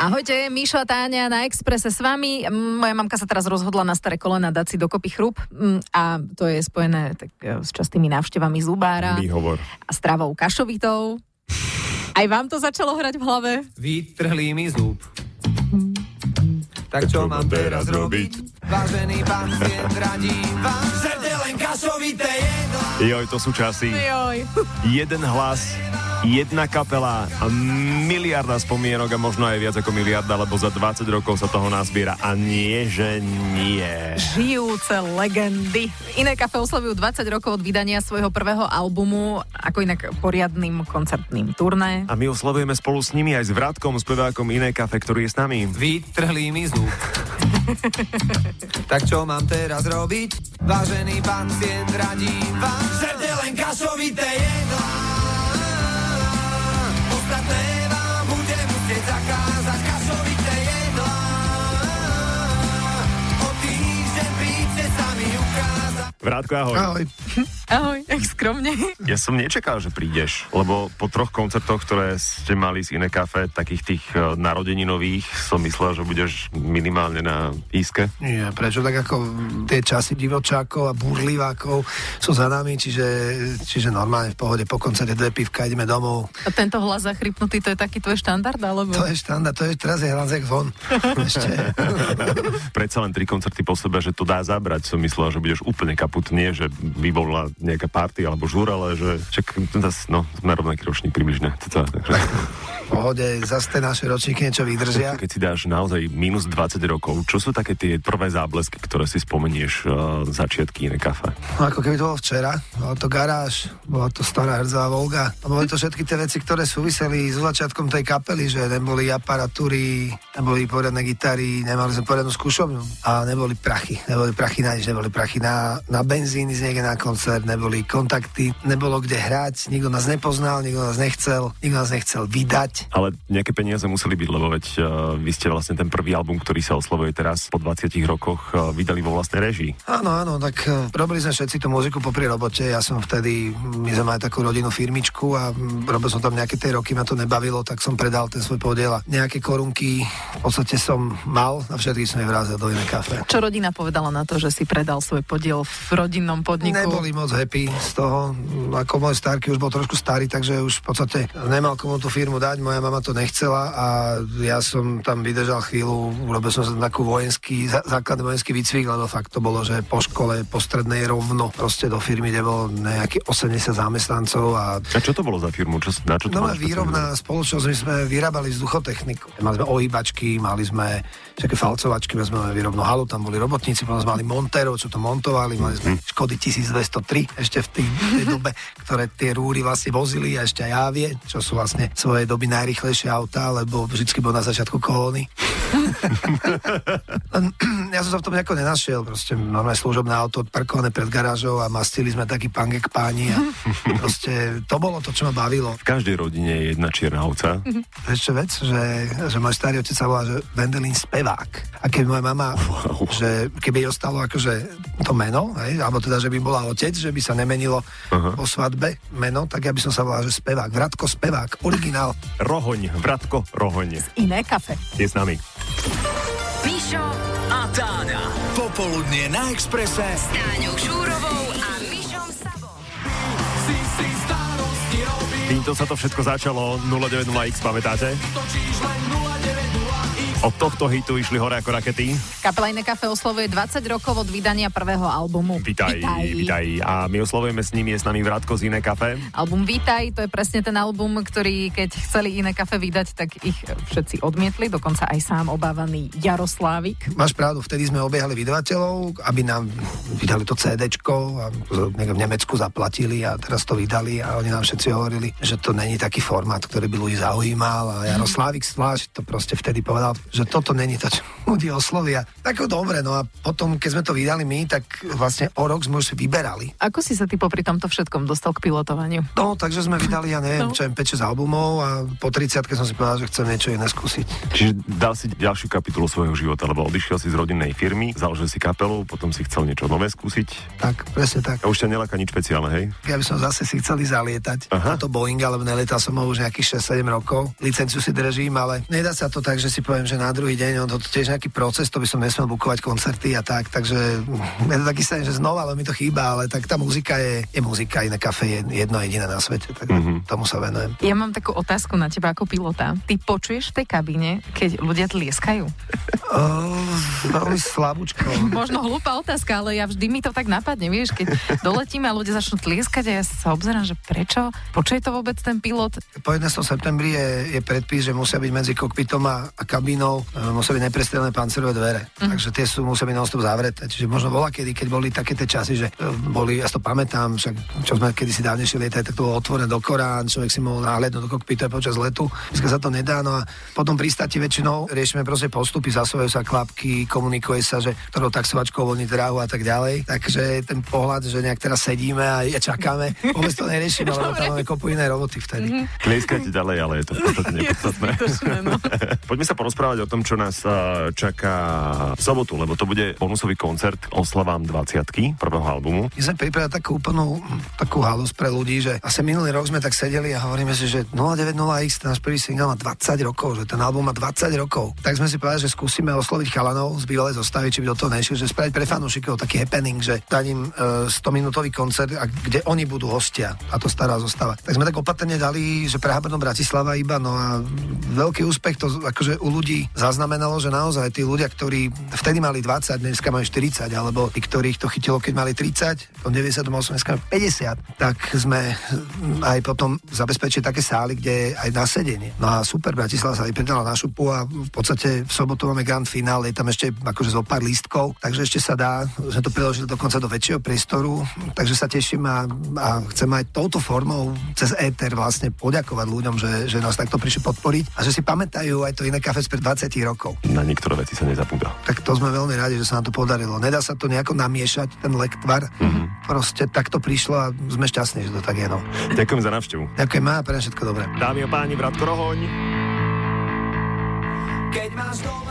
Ahojte, Mišo a Táňa na Exprese s vami. Moja mamka sa teraz rozhodla na staré kolena dať si dokopy chrup mm, a to je spojené tak, e, s častými návštevami zubára Výhovor. a stravou kašovitou. Aj vám to začalo hrať v hlave? Vytrhli mi zub. Tak čo mám teraz robiť? Vážený pán radím vám, len kašovité jedlá. Joj, to sú časy. Joj. Jeden hlas, jedna kapela a miliarda spomienok a možno aj viac ako miliarda, lebo za 20 rokov sa toho nazbiera. A nie, že nie. Žijúce legendy. Iné kafe oslavujú 20 rokov od vydania svojho prvého albumu, ako inak poriadnym koncertným turné. A my oslavujeme spolu s nimi aj s Vrátkom, spevákom Iné kafe, ktorý je s nami. Vytrhli mi zub. tak čo mám teraz robiť? Vážený pán pacient, radím vám, že len kašovité Vrátko, ahoj. Ahoj. Ahoj, jak skromne. Ja som nečakal, že prídeš, lebo po troch koncertoch, ktoré ste mali z Iné kafe, takých tých e, narodeninových, som myslel, že budeš minimálne na íske. Nie, prečo tak ako tie časy divočákov a burlivákov sú za nami, čiže, čiže normálne v pohode po koncerte dve pivka ideme domov. A tento hlas zachrypnutý, to je taký tvoj štandard, alebo? To je štandard, to je teraz je hlanzek von. Ešte. Predsa len tri koncerty po sebe, že to dá zabrať. Som myslel, že budeš úplne kaput. Nie, že by bola nejaká party alebo žúr, ale že čak, zas, no, sme rovnaký ročník približne. Teda, takže, pohode, zase tie naše ročníky niečo vydržia. keď si dáš naozaj minus 20 rokov, čo sú také tie prvé záblesky, ktoré si spomenieš uh, začiatky iné kafe? No ako keby to bolo včera, bola to garáž, bola to stará hrdzavá Volga. A boli to všetky tie veci, ktoré súviseli s začiatkom tej kapely, že neboli aparatúry, neboli poriadne gitary, nemali sme poriadnu skúšovňu a neboli prachy. Neboli prachy na nič, neboli prachy na, na benzín, ísť niekde na koncert, neboli kontakty, nebolo kde hrať, nikto nás nepoznal, nikto nás nechcel, nikto nás nechcel vydať. Ale nejaké peniaze museli byť, lebo veď uh, vy ste vlastne ten prvý album, ktorý sa oslovuje teraz po 20 rokoch, uh, vydali vo vlastnej režii. Áno, áno, tak eh, robili sme všetci tú muziku popri robote. Ja som vtedy, my sme mali takú rodinnú firmičku a robil som tam nejaké tie roky, ma to nebavilo, tak som predal ten svoj podiel a nejaké korunky v podstate som mal a všetky som ich vrazil do iné kafe. Čo rodina povedala na to, že si predal svoj podiel v rodinnom podniku? Neboli moc happy z toho, ako môj starky už bol trošku starý, takže už v podstate nemal komu tú firmu dať, moja mama to nechcela a ja som tam vydržal chvíľu, urobil som sa takú vojenský, zá- základný vojenský výcvik, lebo fakt to bolo, že po škole, po strednej rovno, proste do firmy, kde bolo nejaký 80 zamestnancov a A čo to bolo za firmu? Čo, na čo to No výrobná spoločnosť, my sme vyrábali vzduchotechniku. Mali sme ohýbačky, mali sme také falcovačky, mali sme výrobnú halu, tam boli robotníci, potom sme mali montérov, čo to montovali, mali sme Škody 1203 ešte v tej, tej dobe, ktoré tie rúry vlastne vozili a ešte aj Avie, čo sú vlastne svojej doby najrychlejšie autá, lebo vždycky bol na začiatku kolóny. Ja som sa v tom nejako nenašiel, proste normálne služobné auto odparkované pred garážou a mastili sme taký pangek páni a proste to bolo to, čo ma bavilo. V každej rodine je jedna čierna ovca. Čo vec, že, že môj starý otec sa volá, že Vendelín spevák. A keby moja mama, Wow. že keby jej ostalo akože to meno, hej, alebo teda, že by bola otec, že by sa nemenilo Aha. po svadbe meno, tak ja by som sa volal, že spevák. Vratko spevák, originál. Rohoň, Vratko, Rohoň. Iné kafe. Je s nami. Mišo Táňa. Popoludnie na Exprese. S Táňou Šúrovou a Mišom Sabom. Týmto sa to všetko začalo 090X, pamätáte? točíš len 090X. Od tohto hitu išli hore ako rakety. Kapela Iné kafe oslovuje 20 rokov od vydania prvého albumu. Vítaj, vítaj. A my oslovujeme s nimi, je s nami Vrátko z Iné kafe. Album Vítaj, to je presne ten album, ktorý keď chceli Iné kafe vydať, tak ich všetci odmietli, dokonca aj sám obávaný Jaroslávik. Máš pravdu, vtedy sme obiehali vydavateľov, aby nám vydali to CDčko a v Nemecku zaplatili a teraz to vydali a oni nám všetci hovorili, že to není taký formát, ktorý by ľudí zaujímal a Jaroslávik zvlášť to proste vtedy povedal. Že toto není to, čo ľudí oslovia. Tak dobre, no a potom, keď sme to vydali my, tak vlastne o rok sme už si vyberali. Ako si sa ty popri tomto všetkom dostal k pilotovaniu? No, takže sme vydali, ja neviem, No. čo 5-6 albumov a po 30 som si povedal, že chcem niečo iné skúsiť. Čiže dal si ďalšiu kapitolu svojho života, lebo odišiel si z rodinnej firmy, založil si kapelu, potom si chcel niečo nové skúsiť. Tak, presne tak. A už ťa neláka nič špeciálne, hej? Ja by som zase si chceli zalietať. Aha. To Boeing, alebo nelietal som ho už nejakých 6-7 rokov. Licenciu si držím, ale nedá sa to tak, že si poviem, že na druhý deň, on to tiež nejaký proces, to by som nesmel bukovať koncerty a tak, takže je to taký sen, že znova, ale mi to chýba, ale tak tá muzika je, je muzika, iné kafe je jedno jediné na svete, tak mm-hmm. tomu sa venujem. Ja mám takú otázku na teba ako pilota. Ty počuješ v tej kabíne, keď ľudia tlieskajú? Veľmi slabúčko. Možno hlúpa otázka, ale ja vždy mi to tak napadne, vieš, keď doletíme a ľudia začnú tlieskať a ja sa obzerám, že prečo? Počuje to vôbec ten pilot? Po 11. septembri je, je predpis, že musia byť medzi kokpitom a, a kabínou, e, musia byť neprestrelené pancerové dvere. Mm. Takže tie sú musia byť non-stop zavreté. Čiže možno bola kedy, keď boli také tie časy, že e, boli, ja to pamätám, však čo sme kedysi dávnejšie lietali, tak to bolo otvorené do Korán, človek si mohol náhľadnúť do kokpitu počas letu. Dneska sa to nedá, no a potom pristáti väčšinou riešime proste postupy, zasúvajú sa klapky, komunikuje sa, že ktorou taxovačkou voľní dráhu a tak ďalej. Takže ten pohľad, že nejak teraz sedíme a čakáme, vôbec to neriešime, lebo tam máme kopu iné roboty vtedy. Mm-hmm. Tlieskajte ďalej, ale je to v podstate nepodstatné. no. Poďme sa porozprávať o tom, čo nás uh, čaká v sobotu, lebo to bude bonusový koncert oslavám 20 prvého albumu. My sme pripravili takú úplnú takú halus pre ľudí, že asi minulý rok sme tak sedeli a hovoríme si, že 090X, ten náš prvý single má 20 rokov, že ten album má 20 rokov. Tak sme si povedali, že skúsime osloviť chalanov z bývalej zostavy, či by do toho nešli, že spraviť pre fanúšikov taký happening, že dať im uh, 100 minútový koncert, a kde oni budú hostia a to stará zostava. Tak sme tak opatrne dali, že Praha, Brno, Bratislava iba, no a veľký úspech to akože u ľudí zaznamenalo, že naozaj tí ľudia, ktorí vtedy mali 20, dneska majú 40, alebo tí, ktorých to chytilo, keď mali 30, v 98, dneska majú 50, tak sme aj potom zabezpečili také sály, kde aj na sedenie. No a super, Bratislava sa vypredala na šupu a v podstate v sobotu máme finál, je tam ešte akože zo pár lístkov, takže ešte sa dá, že to preložili dokonca do väčšieho priestoru, takže sa teším a, a chcem aj touto formou cez éter vlastne poďakovať ľuďom, že, že nás takto prišli podporiť a že si pamätajú aj to iné kafe spred 20 rokov. Na niektoré veci sa nezabúda. Tak to sme veľmi radi, že sa nám to podarilo. Nedá sa to nejako namiešať, ten lektvar. Mm-hmm. Proste takto prišlo a sme šťastní, že to tak je. No. Ďakujem za návštevu. Ďakujem a pre všetko dobré. Dámy a páni, Vratko Rohoň. Keď máš doma